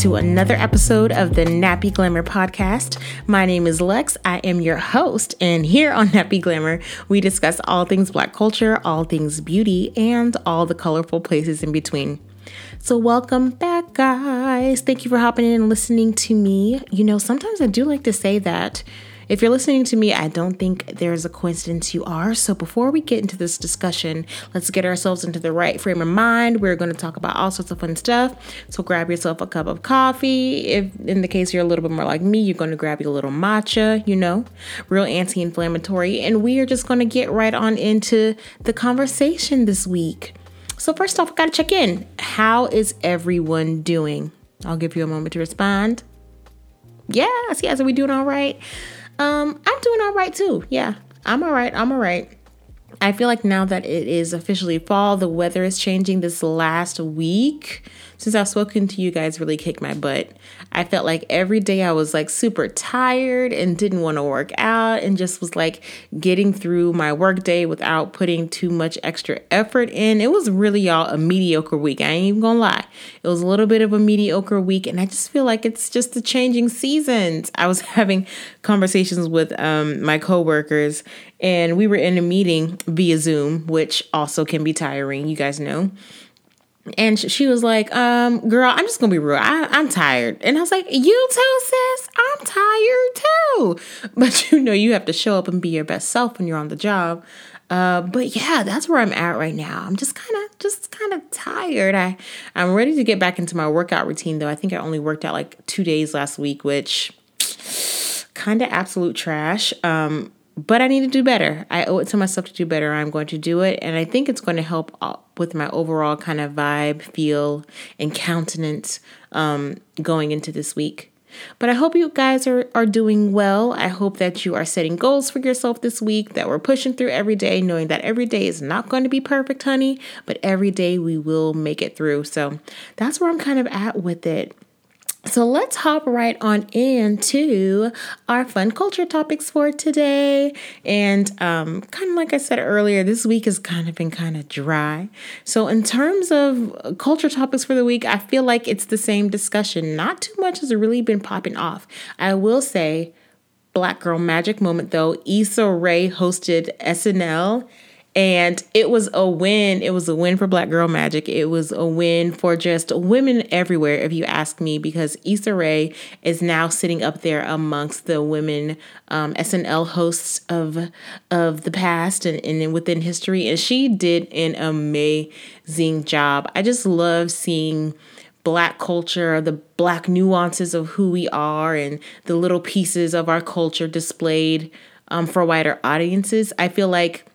to another episode of the Nappy Glamour podcast. My name is Lex. I am your host, and here on Nappy Glamour, we discuss all things black culture, all things beauty, and all the colorful places in between. So, welcome back, guys. Thank you for hopping in and listening to me. You know, sometimes I do like to say that if you're listening to me, I don't think there's a coincidence you are. So before we get into this discussion, let's get ourselves into the right frame of mind. We're going to talk about all sorts of fun stuff. So grab yourself a cup of coffee. If in the case you're a little bit more like me, you're going to grab your little matcha, you know, real anti inflammatory. And we are just going to get right on into the conversation this week. So, first off, I got to check in. How is everyone doing? I'll give you a moment to respond. Yes, yes, are we doing all right? Um, I'm doing all right too. Yeah, I'm all right. I'm all right. I feel like now that it is officially fall, the weather is changing this last week since I've spoken to you guys really kicked my butt. I felt like every day I was like super tired and didn't want to work out and just was like getting through my work day without putting too much extra effort in. It was really y'all a mediocre week. I ain't even gonna lie. It was a little bit of a mediocre week and I just feel like it's just the changing seasons. I was having conversations with um, my coworkers and we were in a meeting via Zoom, which also can be tiring, you guys know and she was like, um, girl, I'm just gonna be real. I, I'm tired. And I was like, you too, sis. I'm tired too. But you know, you have to show up and be your best self when you're on the job. Uh, but yeah, that's where I'm at right now. I'm just kind of, just kind of tired. I, I'm ready to get back into my workout routine though. I think I only worked out like two days last week, which kind of absolute trash. Um, but I need to do better. I owe it to myself to do better. I'm going to do it. And I think it's going to help uh, with my overall kind of vibe, feel, and countenance um, going into this week. But I hope you guys are, are doing well. I hope that you are setting goals for yourself this week, that we're pushing through every day, knowing that every day is not going to be perfect, honey, but every day we will make it through. So that's where I'm kind of at with it. So let's hop right on into our fun culture topics for today. And um, kind of like I said earlier, this week has kind of been kind of dry. So, in terms of culture topics for the week, I feel like it's the same discussion. Not too much has really been popping off. I will say, Black Girl Magic moment though, Issa Rae hosted SNL and it was a win. It was a win for Black Girl Magic. It was a win for just women everywhere, if you ask me, because Issa Rae is now sitting up there amongst the women um, SNL hosts of of the past and, and within history. And she did an amazing job. I just love seeing black culture, the black nuances of who we are, and the little pieces of our culture displayed um, for wider audiences. I feel like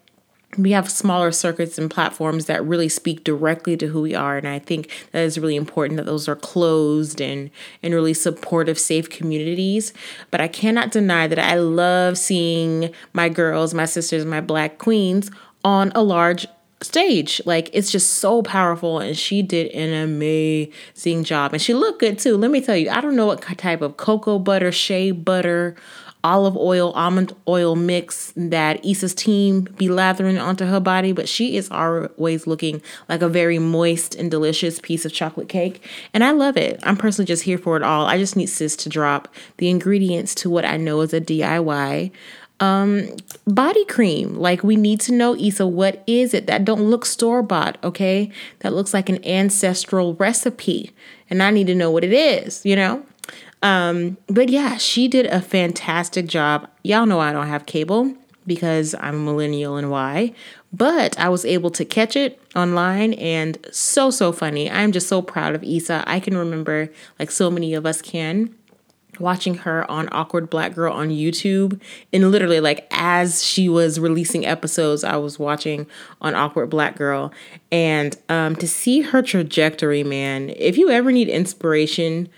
we have smaller circuits and platforms that really speak directly to who we are and i think that is really important that those are closed and and really supportive safe communities. But i cannot deny that i love seeing my girls my sisters my black queens on a large stage. Like it's just so powerful and she did an amazing job. And she looked good too. Let me tell you i don't know what type of cocoa butter shea butter olive oil, almond oil mix that Issa's team be lathering onto her body, but she is always looking like a very moist and delicious piece of chocolate cake. And I love it. I'm personally just here for it all. I just need sis to drop the ingredients to what I know is a DIY um body cream like we need to know Issa what is it that don't look store bought okay that looks like an ancestral recipe and I need to know what it is you know um, but yeah, she did a fantastic job. Y'all know I don't have cable because I'm a millennial and why, but I was able to catch it online and so, so funny. I'm just so proud of Issa. I can remember, like so many of us can, watching her on Awkward Black Girl on YouTube. And literally, like, as she was releasing episodes, I was watching on Awkward Black Girl. And um, to see her trajectory, man, if you ever need inspiration,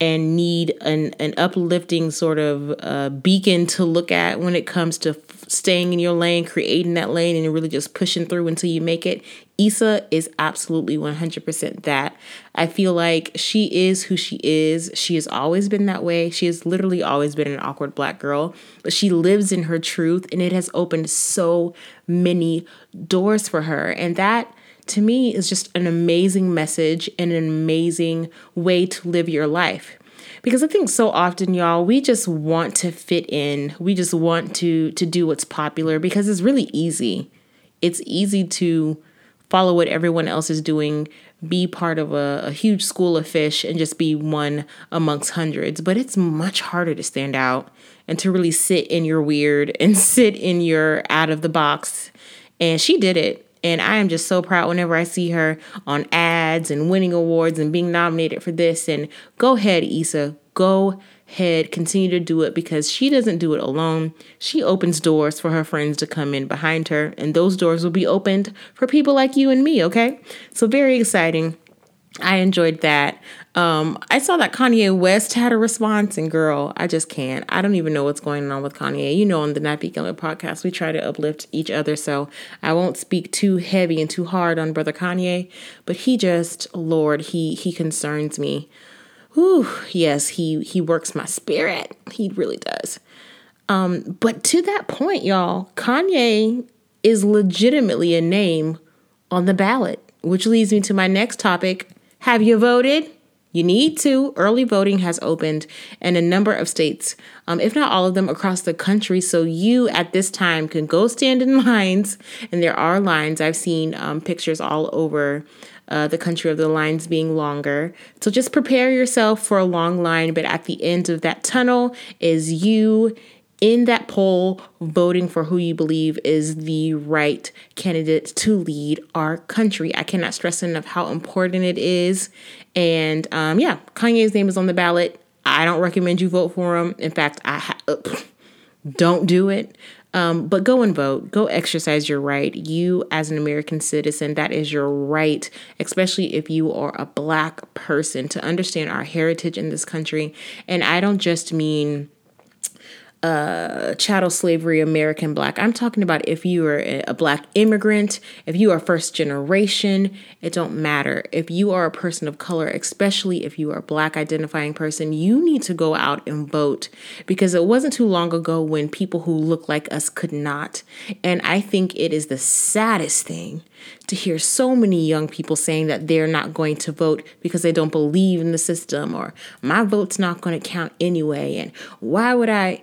and need an, an uplifting sort of uh, beacon to look at when it comes to f- staying in your lane, creating that lane, and really just pushing through until you make it. Issa is absolutely 100% that. I feel like she is who she is. She has always been that way. She has literally always been an awkward black girl, but she lives in her truth, and it has opened so many doors for her. And that to me is just an amazing message and an amazing way to live your life. Because I think so often y'all we just want to fit in. We just want to to do what's popular because it's really easy. It's easy to follow what everyone else is doing, be part of a, a, huge school of fish, and just be one amongst hundreds. But it's much harder to stand out and to really sit in your weird and sit in your out of the box. And she did it. And I am just so proud whenever I see her on ads and winning awards and being nominated for this. And go ahead, Issa. Go ahead. Continue to do it because she doesn't do it alone. She opens doors for her friends to come in behind her. And those doors will be opened for people like you and me, okay? So, very exciting. I enjoyed that. Um, I saw that Kanye West had a response, and girl, I just can't. I don't even know what's going on with Kanye. You know, on the Nappy Killer podcast, we try to uplift each other, so I won't speak too heavy and too hard on brother Kanye. But he just, Lord, he he concerns me. Whew, yes, he he works my spirit. He really does. Um, but to that point, y'all, Kanye is legitimately a name on the ballot, which leads me to my next topic have you voted? You need to. Early voting has opened in a number of states, um, if not all of them, across the country. So you at this time can go stand in lines, and there are lines. I've seen um, pictures all over uh, the country of the lines being longer. So just prepare yourself for a long line, but at the end of that tunnel is you in that poll voting for who you believe is the right candidate to lead our country. I cannot stress enough how important it is. And um, yeah, Kanye's name is on the ballot. I don't recommend you vote for him. In fact, I ha- uh, don't do it. Um, but go and vote. Go exercise your right. You, as an American citizen, that is your right, especially if you are a black person, to understand our heritage in this country. And I don't just mean uh, chattel slavery American black. I'm talking about if you are a black immigrant, if you are first generation, it don't matter. If you are a person of color, especially if you are a black identifying person, you need to go out and vote because it wasn't too long ago when people who look like us could not. And I think it is the saddest thing to hear so many young people saying that they're not going to vote because they don't believe in the system or my vote's not going to count anyway and why would I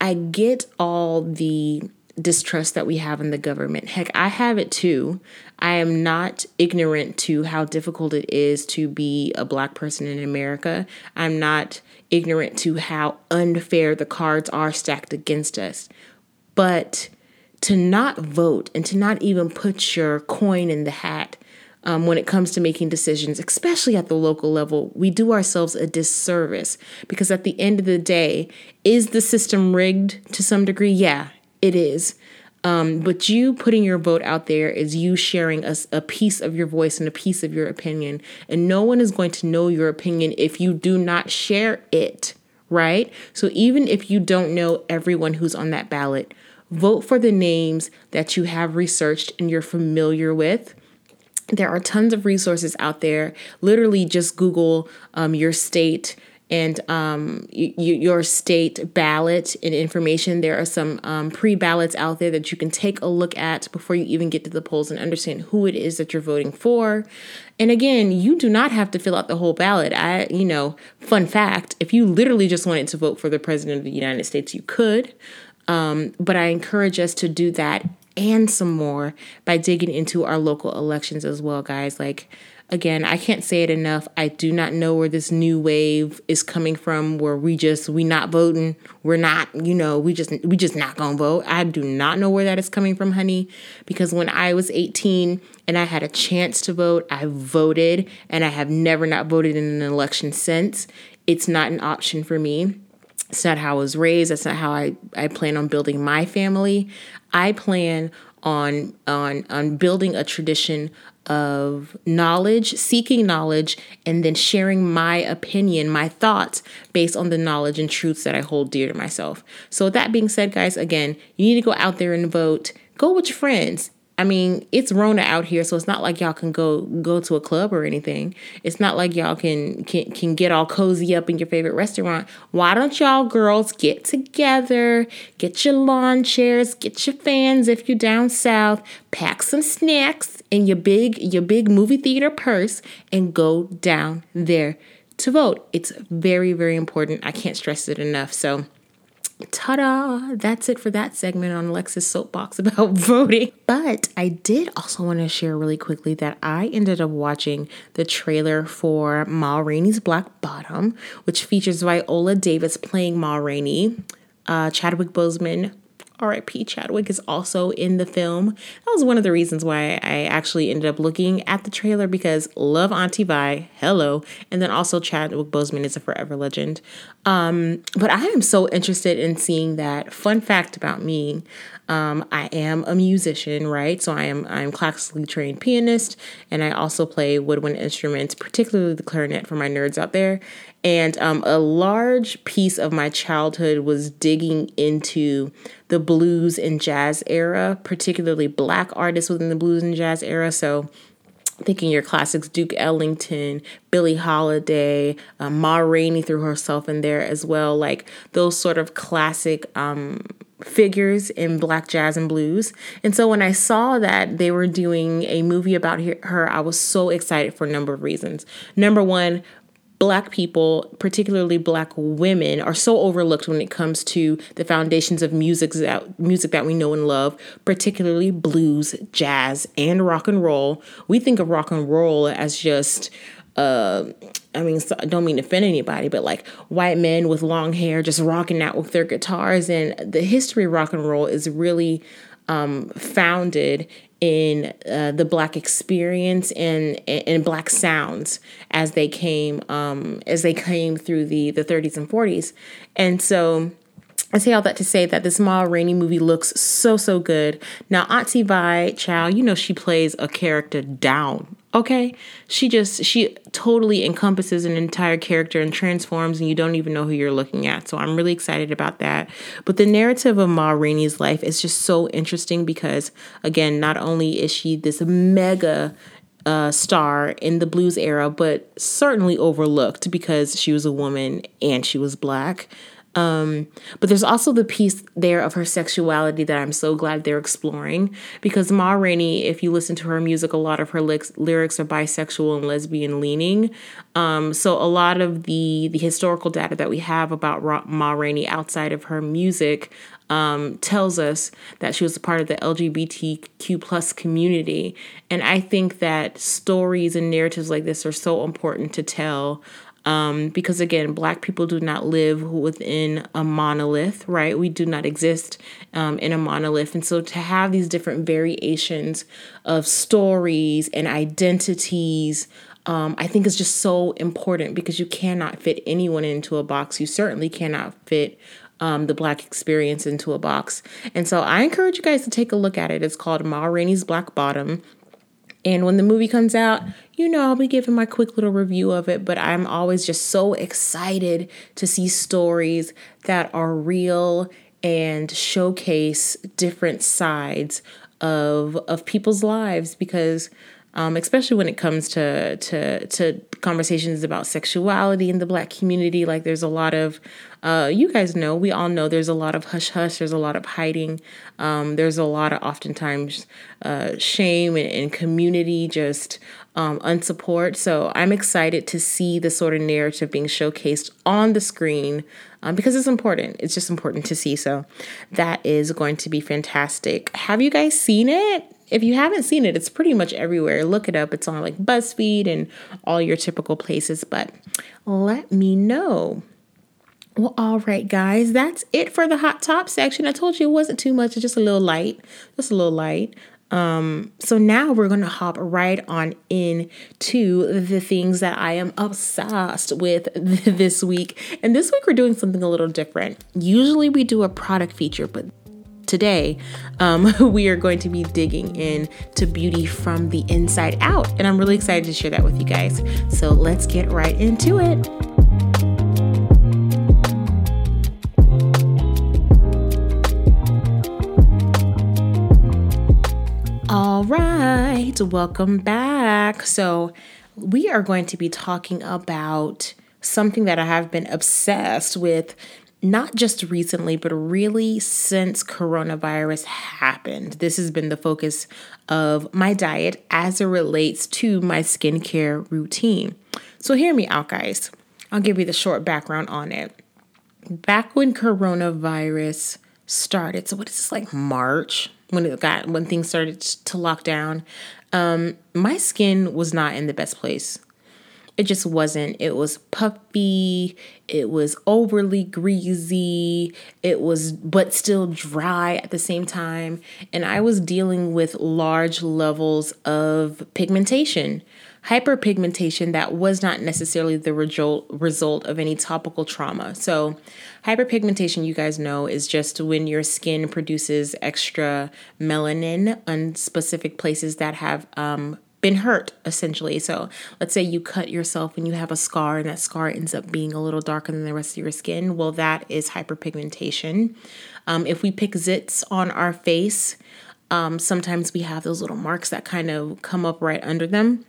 I get all the distrust that we have in the government. Heck, I have it too. I am not ignorant to how difficult it is to be a black person in America. I'm not ignorant to how unfair the cards are stacked against us. But to not vote and to not even put your coin in the hat um, when it comes to making decisions, especially at the local level, we do ourselves a disservice because at the end of the day, is the system rigged to some degree? Yeah, it is. Um, but you putting your vote out there is you sharing a, a piece of your voice and a piece of your opinion. And no one is going to know your opinion if you do not share it, right? So even if you don't know everyone who's on that ballot, vote for the names that you have researched and you're familiar with there are tons of resources out there. Literally, just Google um, your state and um, y- your state ballot and information. There are some um, pre ballots out there that you can take a look at before you even get to the polls and understand who it is that you're voting for. And again, you do not have to fill out the whole ballot. I, you know, fun fact if you literally just wanted to vote for the president of the United States, you could. Um, but I encourage us to do that and some more by digging into our local elections as well, guys. Like, again, I can't say it enough. I do not know where this new wave is coming from where we just we not voting. We're not, you know, we just we just not going to vote. I do not know where that is coming from, honey, because when I was 18 and I had a chance to vote, I voted and I have never not voted in an election since. It's not an option for me. It's not how I was raised. That's not how I, I plan on building my family. I plan on on on building a tradition of knowledge, seeking knowledge, and then sharing my opinion, my thoughts based on the knowledge and truths that I hold dear to myself. So, with that being said, guys, again, you need to go out there and vote. Go with your friends I mean, it's Rona out here, so it's not like y'all can go go to a club or anything. It's not like y'all can can can get all cozy up in your favorite restaurant. Why don't y'all girls get together, get your lawn chairs, get your fans if you're down south, pack some snacks in your big your big movie theater purse and go down there to vote. It's very very important. I can't stress it enough. So Ta da! That's it for that segment on Alexis soapbox about voting. But I did also want to share really quickly that I ended up watching the trailer for Ma Rainey's Black Bottom, which features Viola Davis playing Ma Rainey, uh, Chadwick Boseman R.I.P. Chadwick is also in the film. That was one of the reasons why I actually ended up looking at the trailer because love Auntie Vi, hello, and then also Chadwick Boseman is a forever legend. Um, but I am so interested in seeing that. Fun fact about me: um, I am a musician, right? So I am I'm classically trained pianist, and I also play woodwind instruments, particularly the clarinet for my nerds out there. And um, a large piece of my childhood was digging into the blues and jazz era, particularly black artists within the blues and jazz era. So, thinking your classics Duke Ellington, Billie Holiday, uh, Ma Rainey threw herself in there as well, like those sort of classic um, figures in black jazz and blues. And so when I saw that they were doing a movie about her, I was so excited for a number of reasons. Number one, black people, particularly black women, are so overlooked when it comes to the foundations of music that music that we know and love, particularly blues, jazz, and rock and roll. We think of rock and roll as just uh, I mean, I don't mean to offend anybody, but like white men with long hair just rocking out with their guitars. And the history of rock and roll is really um, founded in uh, the black experience and and black sounds as they came um, as they came through the the 30s and 40s and so I say all that to say that this Ma Rainey movie looks so so good. Now Auntie Vi Chow, you know she plays a character down. Okay, she just she totally encompasses an entire character and transforms, and you don't even know who you're looking at. So I'm really excited about that. But the narrative of Ma Rainey's life is just so interesting because again, not only is she this mega uh, star in the blues era, but certainly overlooked because she was a woman and she was black. Um, but there's also the piece there of her sexuality that I'm so glad they're exploring because Ma Rainey, if you listen to her music, a lot of her lyrics are bisexual and lesbian leaning. Um, so a lot of the the historical data that we have about Ma Rainey outside of her music um, tells us that she was a part of the LGBTQ plus community, and I think that stories and narratives like this are so important to tell um, because again, Black people do not live within a monolith, right? We do not exist um, in a monolith. And so to have these different variations of stories and identities, um, I think is just so important because you cannot fit anyone into a box. You certainly cannot fit um, the black experience into a box. And so I encourage you guys to take a look at it. It's called Ma Rainey's Black Bottom. And when the movie comes out, you know, I'll be giving my quick little review of it, but I'm always just so excited to see stories that are real and showcase different sides of of people's lives because um, especially when it comes to to to conversations about sexuality in the black community like there's a lot of uh, you guys know we all know there's a lot of hush hush there's a lot of hiding. Um, there's a lot of oftentimes uh, shame and, and, community just um, unsupport so i'm excited to see the sort of narrative being showcased on the screen um, because it's important. It's just important to see. So that is going to be fantastic. Have you guys seen it if you haven't seen it, it's pretty much everywhere. Look it up. It's on like BuzzFeed and all your typical places, but let me know. Well, all right, guys, that's it for the hot top section. I told you it wasn't too much, it's just a little light, just a little light. Um, so now we're gonna hop right on in to the things that I am obsessed with this week. And this week we're doing something a little different. Usually we do a product feature, but today, um, we are going to be digging in to beauty from the inside out. And I'm really excited to share that with you guys. So let's get right into it. All right, welcome back. So, we are going to be talking about something that I have been obsessed with not just recently, but really since coronavirus happened. This has been the focus of my diet as it relates to my skincare routine. So, hear me out, guys. I'll give you the short background on it. Back when coronavirus started, so what is this like March when it got when things started to lock down? Um, my skin was not in the best place it just wasn't. It was puffy, it was overly greasy, it was, but still dry at the same time. And I was dealing with large levels of pigmentation, hyperpigmentation that was not necessarily the result, result of any topical trauma. So, hyperpigmentation, you guys know, is just when your skin produces extra melanin on specific places that have um, been hurt essentially. So let's say you cut yourself and you have a scar and that scar ends up being a little darker than the rest of your skin. Well, that is hyperpigmentation. Um, if we pick zits on our face, um, sometimes we have those little marks that kind of come up right under them.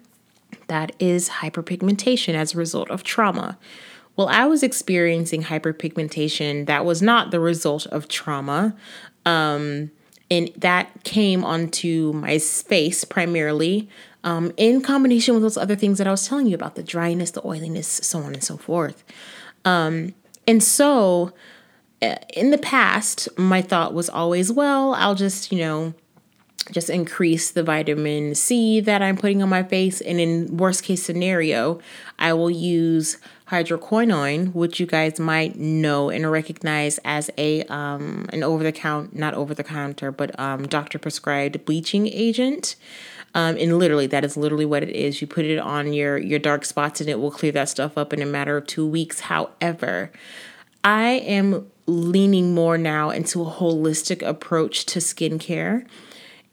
That is hyperpigmentation as a result of trauma. Well, I was experiencing hyperpigmentation that was not the result of trauma. Um, and that came onto my face primarily um, in combination with those other things that I was telling you about the dryness, the oiliness, so on and so forth. Um, and so uh, in the past, my thought was always, well, I'll just, you know, just increase the vitamin C that I'm putting on my face. And in worst case scenario, I will use hydroquinone, which you guys might know and recognize as a um, an over the count, not over the counter, but um, doctor prescribed bleaching agent. Um, and literally, that is literally what it is. You put it on your your dark spots, and it will clear that stuff up in a matter of two weeks. However, I am leaning more now into a holistic approach to skincare.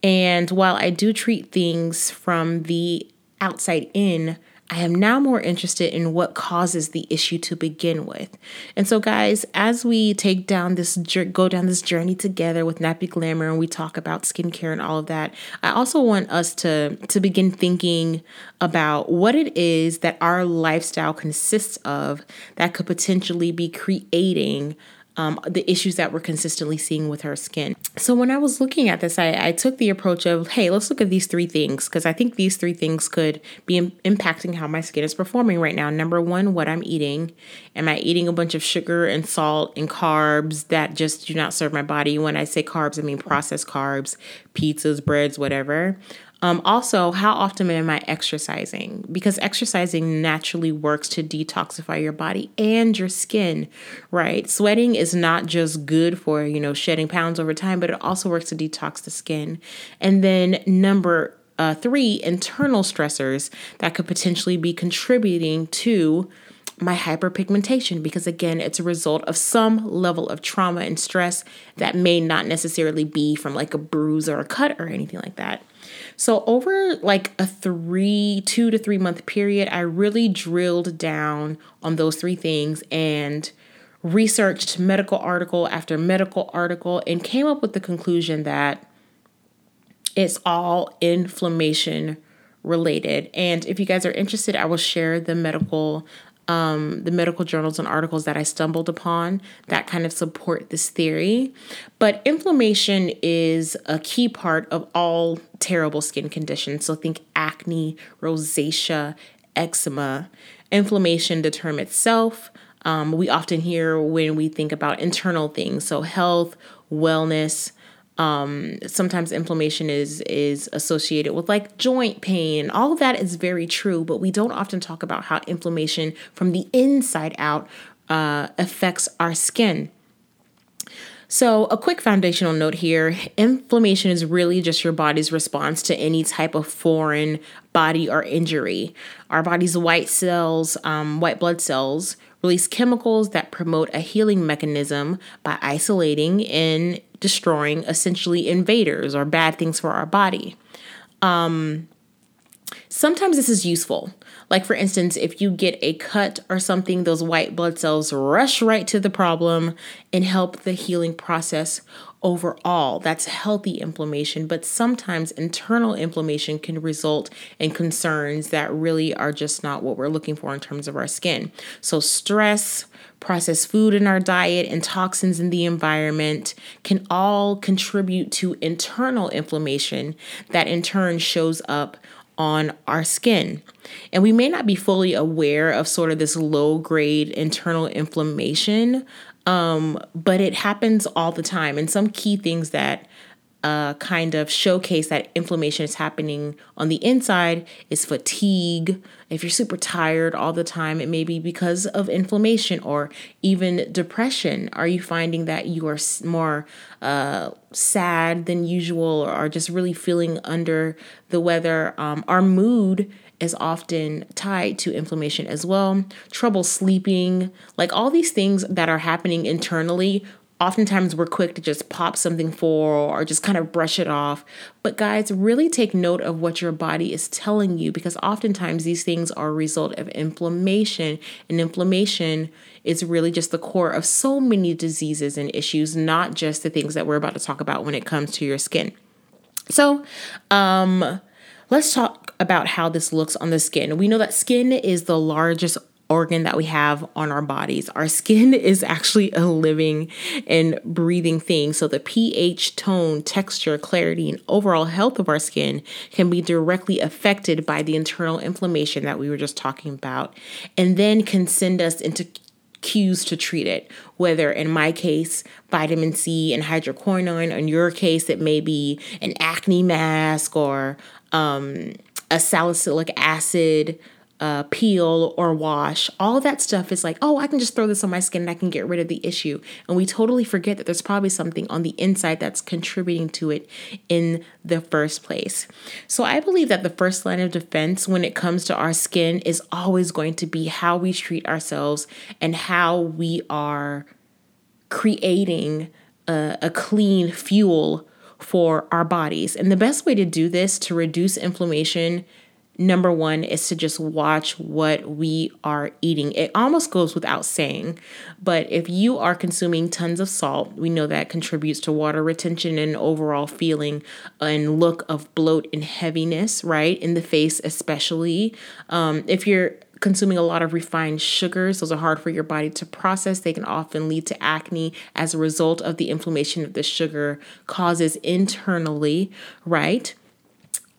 And while I do treat things from the outside in, I am now more interested in what causes the issue to begin with. And so, guys, as we take down this go down this journey together with Nappy Glamour and we talk about skincare and all of that, I also want us to to begin thinking about what it is that our lifestyle consists of that could potentially be creating um, the issues that we're consistently seeing with her skin. So when I was looking at this, I, I took the approach of, hey, let's look at these three things because I think these three things could be Im- impacting how my skin is performing right now. Number one, what I'm eating. Am I eating a bunch of sugar and salt and carbs that just do not serve my body? When I say carbs, I mean processed carbs, pizzas, breads, whatever. Um, also, how often am I exercising? Because exercising naturally works to detoxify your body and your skin, right? Sweating is not just good for, you know, shedding pounds over time, but it also works to detox the skin. And then number uh, three, internal stressors that could potentially be contributing to my hyperpigmentation because again it's a result of some level of trauma and stress that may not necessarily be from like a bruise or a cut or anything like that so, over like a three, two to three month period, I really drilled down on those three things and researched medical article after medical article and came up with the conclusion that it's all inflammation related. And if you guys are interested, I will share the medical um, the medical journals and articles that I stumbled upon that kind of support this theory. But inflammation is a key part of all terrible skin conditions. So think acne, rosacea, eczema. Inflammation, the term itself, um, we often hear when we think about internal things. So health, wellness, um, sometimes inflammation is is associated with like joint pain all of that is very true but we don't often talk about how inflammation from the inside out uh, affects our skin so, a quick foundational note here inflammation is really just your body's response to any type of foreign body or injury. Our body's white cells, um, white blood cells, release chemicals that promote a healing mechanism by isolating and destroying essentially invaders or bad things for our body. Um, sometimes this is useful. Like, for instance, if you get a cut or something, those white blood cells rush right to the problem and help the healing process. overall. That's healthy inflammation, but sometimes internal inflammation can result in concerns that really are just not what we're looking for in terms of our skin. So, stress, processed food in our diet, and toxins in the environment can all contribute to internal inflammation that in turn shows up on our skin. And we may not be fully aware of sort of this low grade internal inflammation, um, but it happens all the time. And some key things that uh, kind of showcase that inflammation is happening on the inside is fatigue. If you're super tired all the time, it may be because of inflammation or even depression. Are you finding that you are more uh, sad than usual or are just really feeling under the weather? Um, our mood is often tied to inflammation as well. Trouble sleeping, like all these things that are happening internally oftentimes we're quick to just pop something for or just kind of brush it off. But guys, really take note of what your body is telling you because oftentimes these things are a result of inflammation, and inflammation is really just the core of so many diseases and issues, not just the things that we're about to talk about when it comes to your skin. So, um, let's talk about how this looks on the skin. We know that skin is the largest organ that we have on our bodies. Our skin is actually a living and breathing thing. So the pH, tone, texture, clarity, and overall health of our skin can be directly affected by the internal inflammation that we were just talking about, and then can send us into cues to treat it. Whether in my case, vitamin C and hydroquinone, in your case, it may be an acne mask or um, a salicylic acid uh, peel or wash, all that stuff is like, oh, I can just throw this on my skin and I can get rid of the issue. And we totally forget that there's probably something on the inside that's contributing to it in the first place. So I believe that the first line of defense when it comes to our skin is always going to be how we treat ourselves and how we are creating a, a clean fuel for our bodies. And the best way to do this to reduce inflammation number one is to just watch what we are eating. It almost goes without saying, but if you are consuming tons of salt, we know that contributes to water retention and overall feeling and look of bloat and heaviness, right? In the face, especially. Um, if you're consuming a lot of refined sugars. Those are hard for your body to process. They can often lead to acne as a result of the inflammation that the sugar causes internally, right?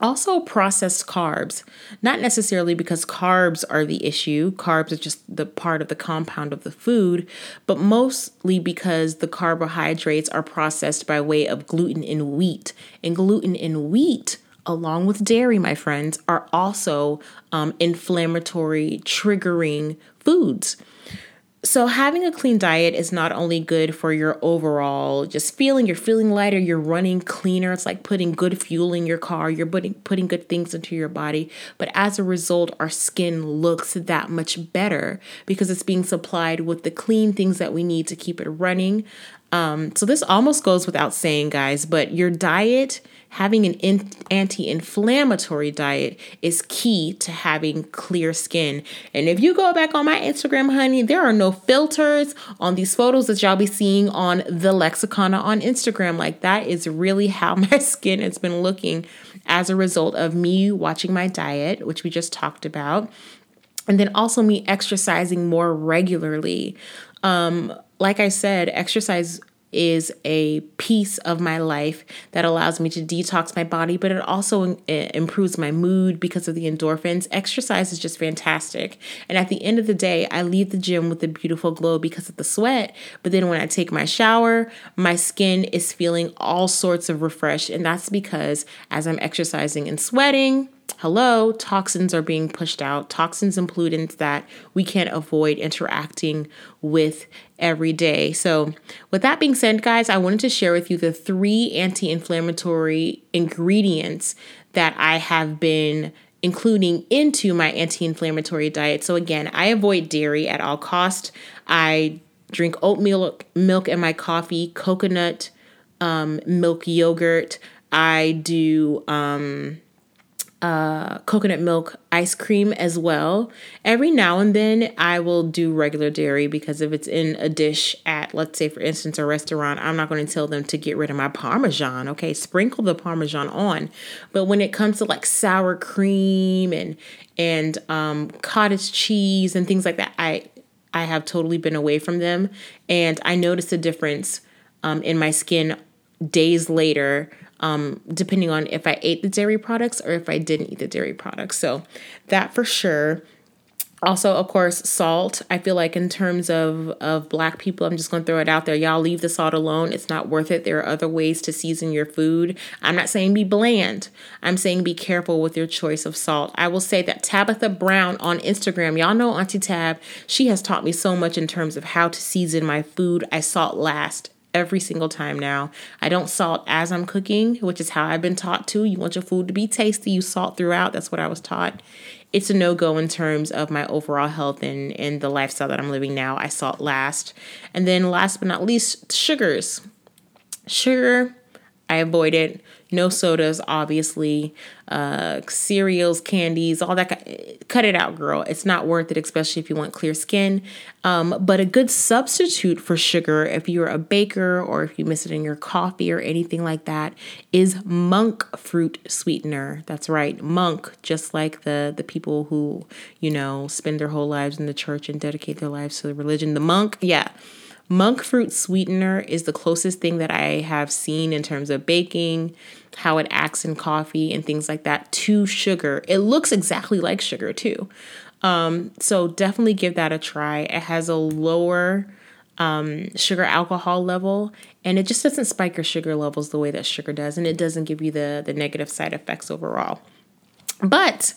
Also, processed carbs, not necessarily because carbs are the issue, carbs are just the part of the compound of the food, but mostly because the carbohydrates are processed by way of gluten in wheat. And gluten in wheat, along with dairy, my friends, are also um, inflammatory, triggering foods. So having a clean diet is not only good for your overall just feeling, you're feeling lighter, you're running cleaner. It's like putting good fuel in your car, you're putting putting good things into your body, but as a result our skin looks that much better because it's being supplied with the clean things that we need to keep it running. Um, so this almost goes without saying, guys, but your diet having an in- anti-inflammatory diet is key to having clear skin. And if you go back on my Instagram, honey, there are no filters on these photos that y'all be seeing on the Lexicana on Instagram. Like that is really how my skin has been looking as a result of me watching my diet, which we just talked about. And then also me exercising more regularly. Um, like I said, exercise is a piece of my life that allows me to detox my body, but it also um, improves my mood because of the endorphins. Exercise is just fantastic. And at the end of the day, I leave the gym with a beautiful glow because of the sweat. But then when I take my shower, my skin is feeling all sorts of refreshed. And that's because as I'm exercising and sweating, hello, toxins are being pushed out, toxins and pollutants that we can't avoid interacting with every day. So, with that being said, guys, I wanted to share with you the three anti inflammatory ingredients that I have been including into my anti-inflammatory diet. So again, I avoid dairy at all cost. I drink oatmeal milk in my coffee, coconut um, milk yogurt. I do um, uh, coconut milk ice cream as well. Every now and then, I will do regular dairy because if it's in a dish at, let's say, for instance, a restaurant, I'm not going to tell them to get rid of my Parmesan. Okay, sprinkle the Parmesan on. But when it comes to like sour cream and and um, cottage cheese and things like that, I I have totally been away from them, and I noticed a difference um, in my skin days later um, depending on if I ate the dairy products or if I didn't eat the dairy products. So that for sure. Also, of course, salt. I feel like in terms of of black people, I'm just gonna throw it out there. Y'all leave the salt alone. It's not worth it. There are other ways to season your food. I'm not saying be bland. I'm saying be careful with your choice of salt. I will say that Tabitha Brown on Instagram, y'all know Auntie Tab. She has taught me so much in terms of how to season my food. I salt last every single time now. I don't salt as I'm cooking, which is how I've been taught to. You want your food to be tasty, you salt throughout. That's what I was taught. It's a no go in terms of my overall health and, and the lifestyle that I'm living now. I salt last. And then, last but not least, sugars. Sugar, I avoid it no sodas, obviously, uh, cereals, candies, all that. Cut it out, girl. It's not worth it, especially if you want clear skin. Um, but a good substitute for sugar, if you're a baker or if you miss it in your coffee or anything like that, is monk fruit sweetener. That's right, monk, just like the the people who you know spend their whole lives in the church and dedicate their lives to the religion. The monk, yeah Monk fruit sweetener is the closest thing that I have seen in terms of baking, how it acts in coffee, and things like that to sugar. It looks exactly like sugar, too. Um, so definitely give that a try. It has a lower um, sugar alcohol level and it just doesn't spike your sugar levels the way that sugar does and it doesn't give you the the negative side effects overall but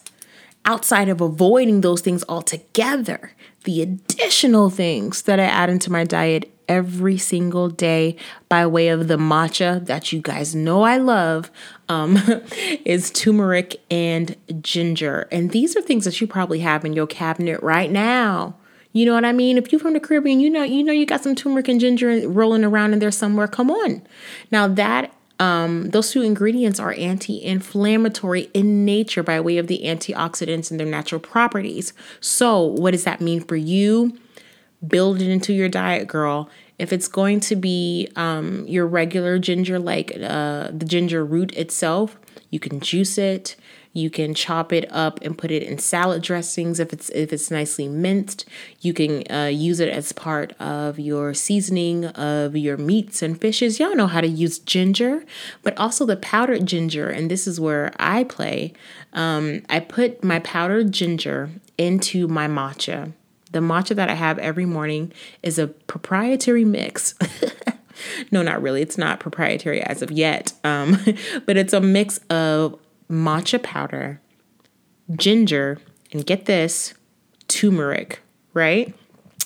outside of avoiding those things altogether, the additional things that I add into my diet every single day by way of the matcha that you guys know I love um, is turmeric and ginger. And these are things that you probably have in your cabinet right now. You know what I mean? If you're from the Caribbean, you know you know you got some turmeric and ginger rolling around in there somewhere. Come on. Now that um, those two ingredients are anti inflammatory in nature by way of the antioxidants and their natural properties. So, what does that mean for you? Build it into your diet, girl. If it's going to be um, your regular ginger, like uh, the ginger root itself, you can juice it. You can chop it up and put it in salad dressings if it's if it's nicely minced. You can uh, use it as part of your seasoning of your meats and fishes. Y'all know how to use ginger, but also the powdered ginger, and this is where I play. Um, I put my powdered ginger into my matcha. The matcha that I have every morning is a proprietary mix. no, not really. It's not proprietary as of yet. Um, but it's a mix of matcha powder, ginger, and get this, turmeric, right?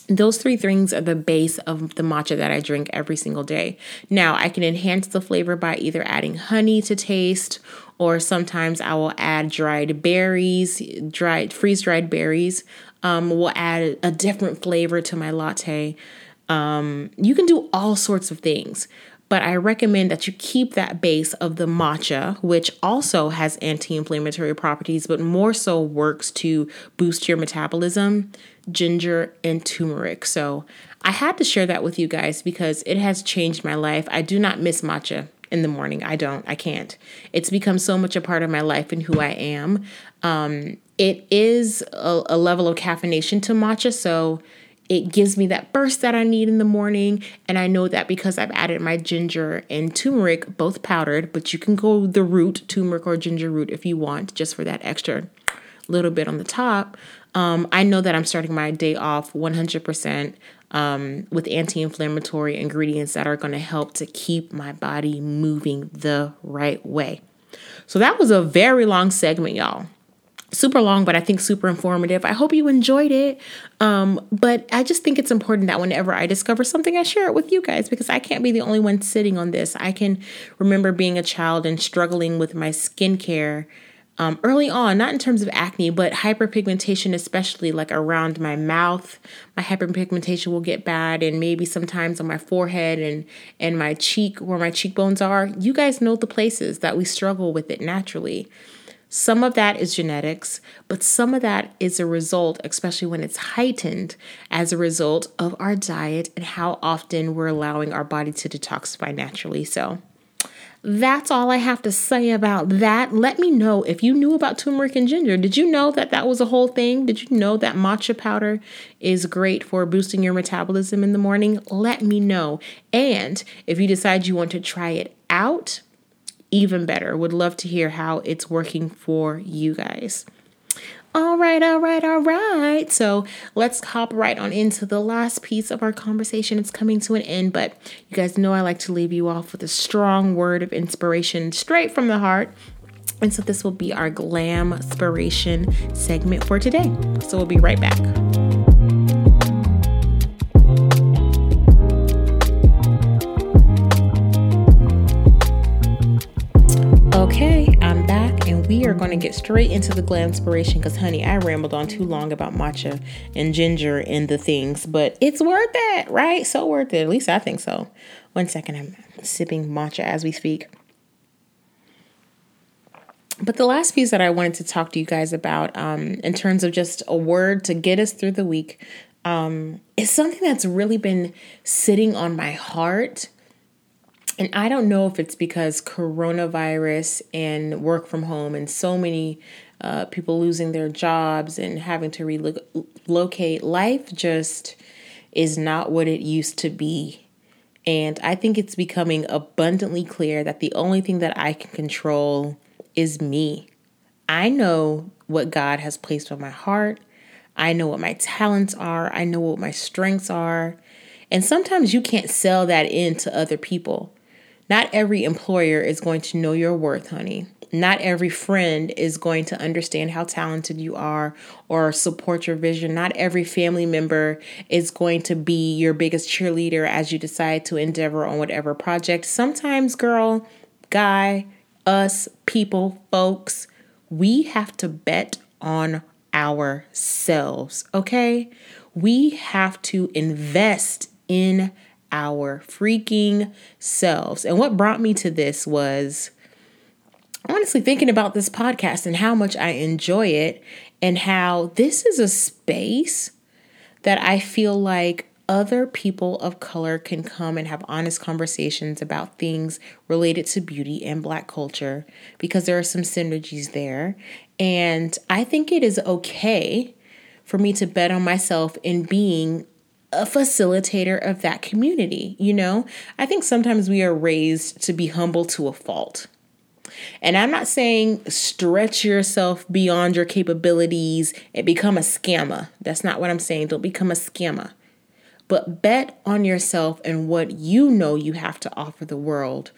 Those three things are the base of the matcha that I drink every single day. Now, I can enhance the flavor by either adding honey to taste, or sometimes I will add dried berries, dried freeze dried berries. Um, will add a different flavor to my latte. Um, you can do all sorts of things but I recommend that you keep that base of the matcha, which also has anti inflammatory properties, but more so works to boost your metabolism, ginger, and turmeric. So I had to share that with you guys because it has changed my life. I do not miss matcha in the morning. I don't. I can't. It's become so much a part of my life and who I am. Um, it is a, a level of caffeination to matcha. So it gives me that burst that I need in the morning. And I know that because I've added my ginger and turmeric, both powdered, but you can go the root, turmeric or ginger root if you want, just for that extra little bit on the top. Um, I know that I'm starting my day off 100% um, with anti inflammatory ingredients that are going to help to keep my body moving the right way. So that was a very long segment, y'all super long, but I think super informative. I hope you enjoyed it. Um, but I just think it's important that whenever I discover something, I share it with you guys because I can't be the only one sitting on this. I can remember being a child and struggling with my skincare um, early on, not in terms of acne, but hyperpigmentation, especially like around my mouth. My hyperpigmentation will get bad, and maybe sometimes on my forehead and and my cheek, where my cheekbones are. You guys know the places that we struggle with it naturally. Some of that is genetics, but some of that is a result, especially when it's heightened, as a result of our diet and how often we're allowing our body to detoxify naturally. So, that's all I have to say about that. Let me know if you knew about turmeric and ginger. Did you know that that was a whole thing? Did you know that matcha powder is great for boosting your metabolism in the morning? Let me know. And if you decide you want to try it out, even better. Would love to hear how it's working for you guys. All right, all right, all right. So let's hop right on into the last piece of our conversation. It's coming to an end, but you guys know I like to leave you off with a strong word of inspiration straight from the heart. And so this will be our glam inspiration segment for today. So we'll be right back. Okay, I'm back and we are going to get straight into the glam inspiration because, honey, I rambled on too long about matcha and ginger and the things, but it's worth it, right? So worth it. At least I think so. One second, I'm sipping matcha as we speak. But the last piece that I wanted to talk to you guys about, um, in terms of just a word to get us through the week, um, is something that's really been sitting on my heart and I don't know if it's because coronavirus and work from home and so many uh, people losing their jobs and having to relocate, life just is not what it used to be. And I think it's becoming abundantly clear that the only thing that I can control is me. I know what God has placed on my heart. I know what my talents are. I know what my strengths are. And sometimes you can't sell that in to other people. Not every employer is going to know your worth, honey. Not every friend is going to understand how talented you are or support your vision. Not every family member is going to be your biggest cheerleader as you decide to endeavor on whatever project. Sometimes, girl, guy, us, people, folks, we have to bet on ourselves, okay? We have to invest in our freaking selves. And what brought me to this was honestly thinking about this podcast and how much I enjoy it, and how this is a space that I feel like other people of color can come and have honest conversations about things related to beauty and black culture because there are some synergies there. And I think it is okay for me to bet on myself in being a facilitator of that community. You know, I think sometimes we are raised to be humble to a fault. And I'm not saying stretch yourself beyond your capabilities and become a scammer. That's not what I'm saying. Don't become a scammer. But bet on yourself and what you know you have to offer the world,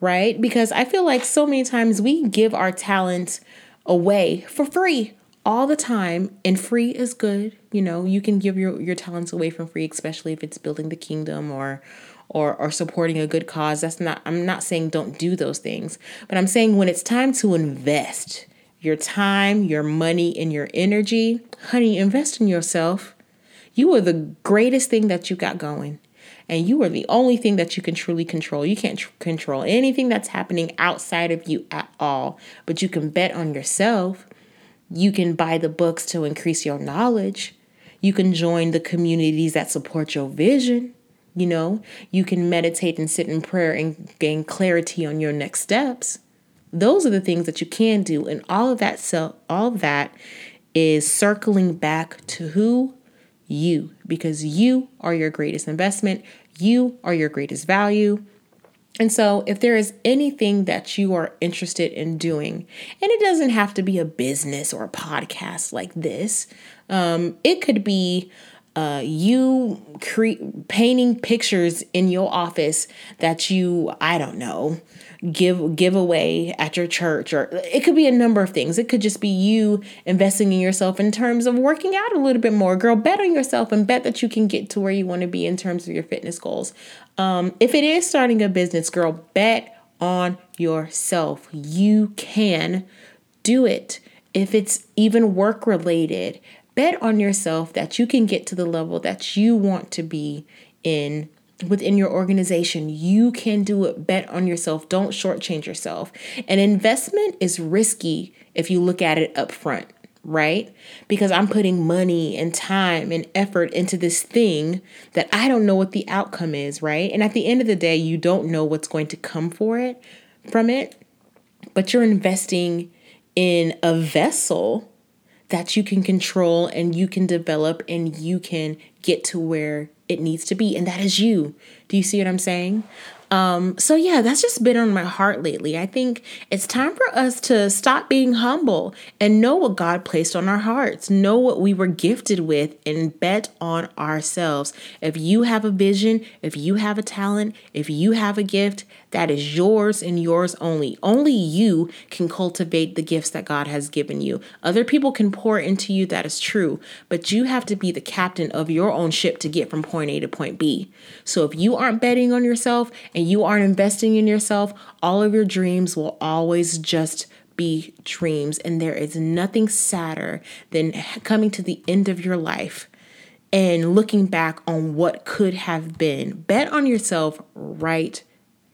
right? Because I feel like so many times we give our talent away for free all the time and free is good. You know you can give your your talents away from free especially if it's building the kingdom or or or supporting a good cause. That's not i'm not saying don't do those things but i'm saying when it's time to invest your time your money and your energy honey invest in yourself. You are the greatest thing that you got going and you are the only thing that you can truly control. You can't tr- control anything that's happening outside of you at all, but you can bet on yourself you can buy the books to increase your knowledge. You can join the communities that support your vision. You know, you can meditate and sit in prayer and gain clarity on your next steps. Those are the things that you can do. And all of that so all of that is circling back to who you because you are your greatest investment. You are your greatest value. And so, if there is anything that you are interested in doing, and it doesn't have to be a business or a podcast like this, um, it could be uh, you cre- painting pictures in your office that you, I don't know, give give away at your church or it could be a number of things. It could just be you investing in yourself in terms of working out a little bit more. Girl bet on yourself and bet that you can get to where you want to be in terms of your fitness goals um, if it is starting a business girl bet on yourself you can do it if it's even work related bet on yourself that you can get to the level that you want to be in within your organization. You can do it. Bet on yourself. Don't shortchange yourself. An investment is risky if you look at it up front, right? Because I'm putting money and time and effort into this thing that I don't know what the outcome is, right? And at the end of the day, you don't know what's going to come for it from it, but you're investing in a vessel that you can control and you can develop and you can get to where it needs to be. And that is you. Do you see what I'm saying? Um, so yeah, that's just been on my heart lately. I think it's time for us to stop being humble and know what God placed on our hearts, know what we were gifted with, and bet on ourselves. If you have a vision, if you have a talent, if you have a gift, that is yours and yours only. Only you can cultivate the gifts that God has given you. Other people can pour into you, that is true, but you have to be the captain of your own ship to get from point A to point B. So if you aren't betting on yourself and you aren't investing in yourself, all of your dreams will always just be dreams. And there is nothing sadder than coming to the end of your life and looking back on what could have been. Bet on yourself right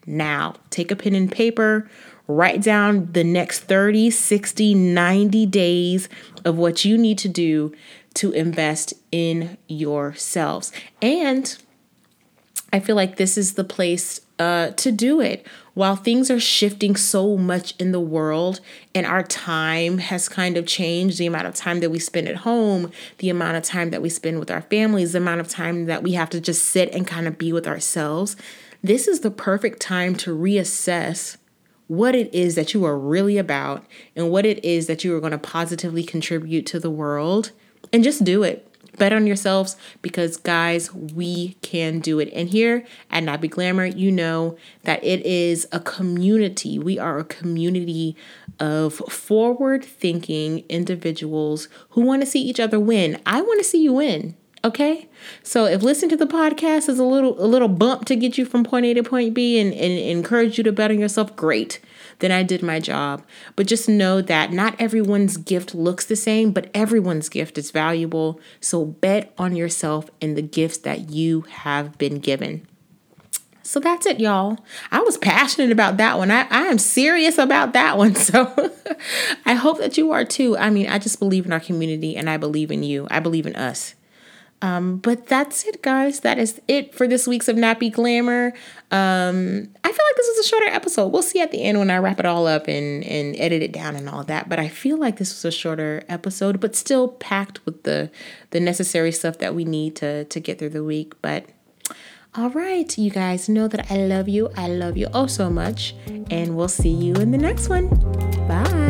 now. Take a pen and paper, write down the next 30, 60, 90 days of what you need to do to invest in yourselves. And I feel like this is the place uh, to do it. While things are shifting so much in the world and our time has kind of changed, the amount of time that we spend at home, the amount of time that we spend with our families, the amount of time that we have to just sit and kind of be with ourselves, this is the perfect time to reassess what it is that you are really about and what it is that you are going to positively contribute to the world and just do it. Bet on yourselves because, guys, we can do it. And here at Nappy Glamour, you know that it is a community. We are a community of forward thinking individuals who want to see each other win. I want to see you win. Okay. So if listening to the podcast is a little a little bump to get you from point A to point B and, and encourage you to better yourself, great. Then I did my job. But just know that not everyone's gift looks the same, but everyone's gift is valuable. So bet on yourself and the gifts that you have been given. So that's it, y'all. I was passionate about that one. I, I am serious about that one. So I hope that you are too. I mean, I just believe in our community and I believe in you. I believe in us. Um, but that's it, guys. That is it for this week's of Nappy Glamour. Um, I feel like this was a shorter episode. We'll see at the end when I wrap it all up and, and edit it down and all that. But I feel like this was a shorter episode, but still packed with the the necessary stuff that we need to to get through the week. But all right, you guys know that I love you. I love you oh so much. And we'll see you in the next one. Bye.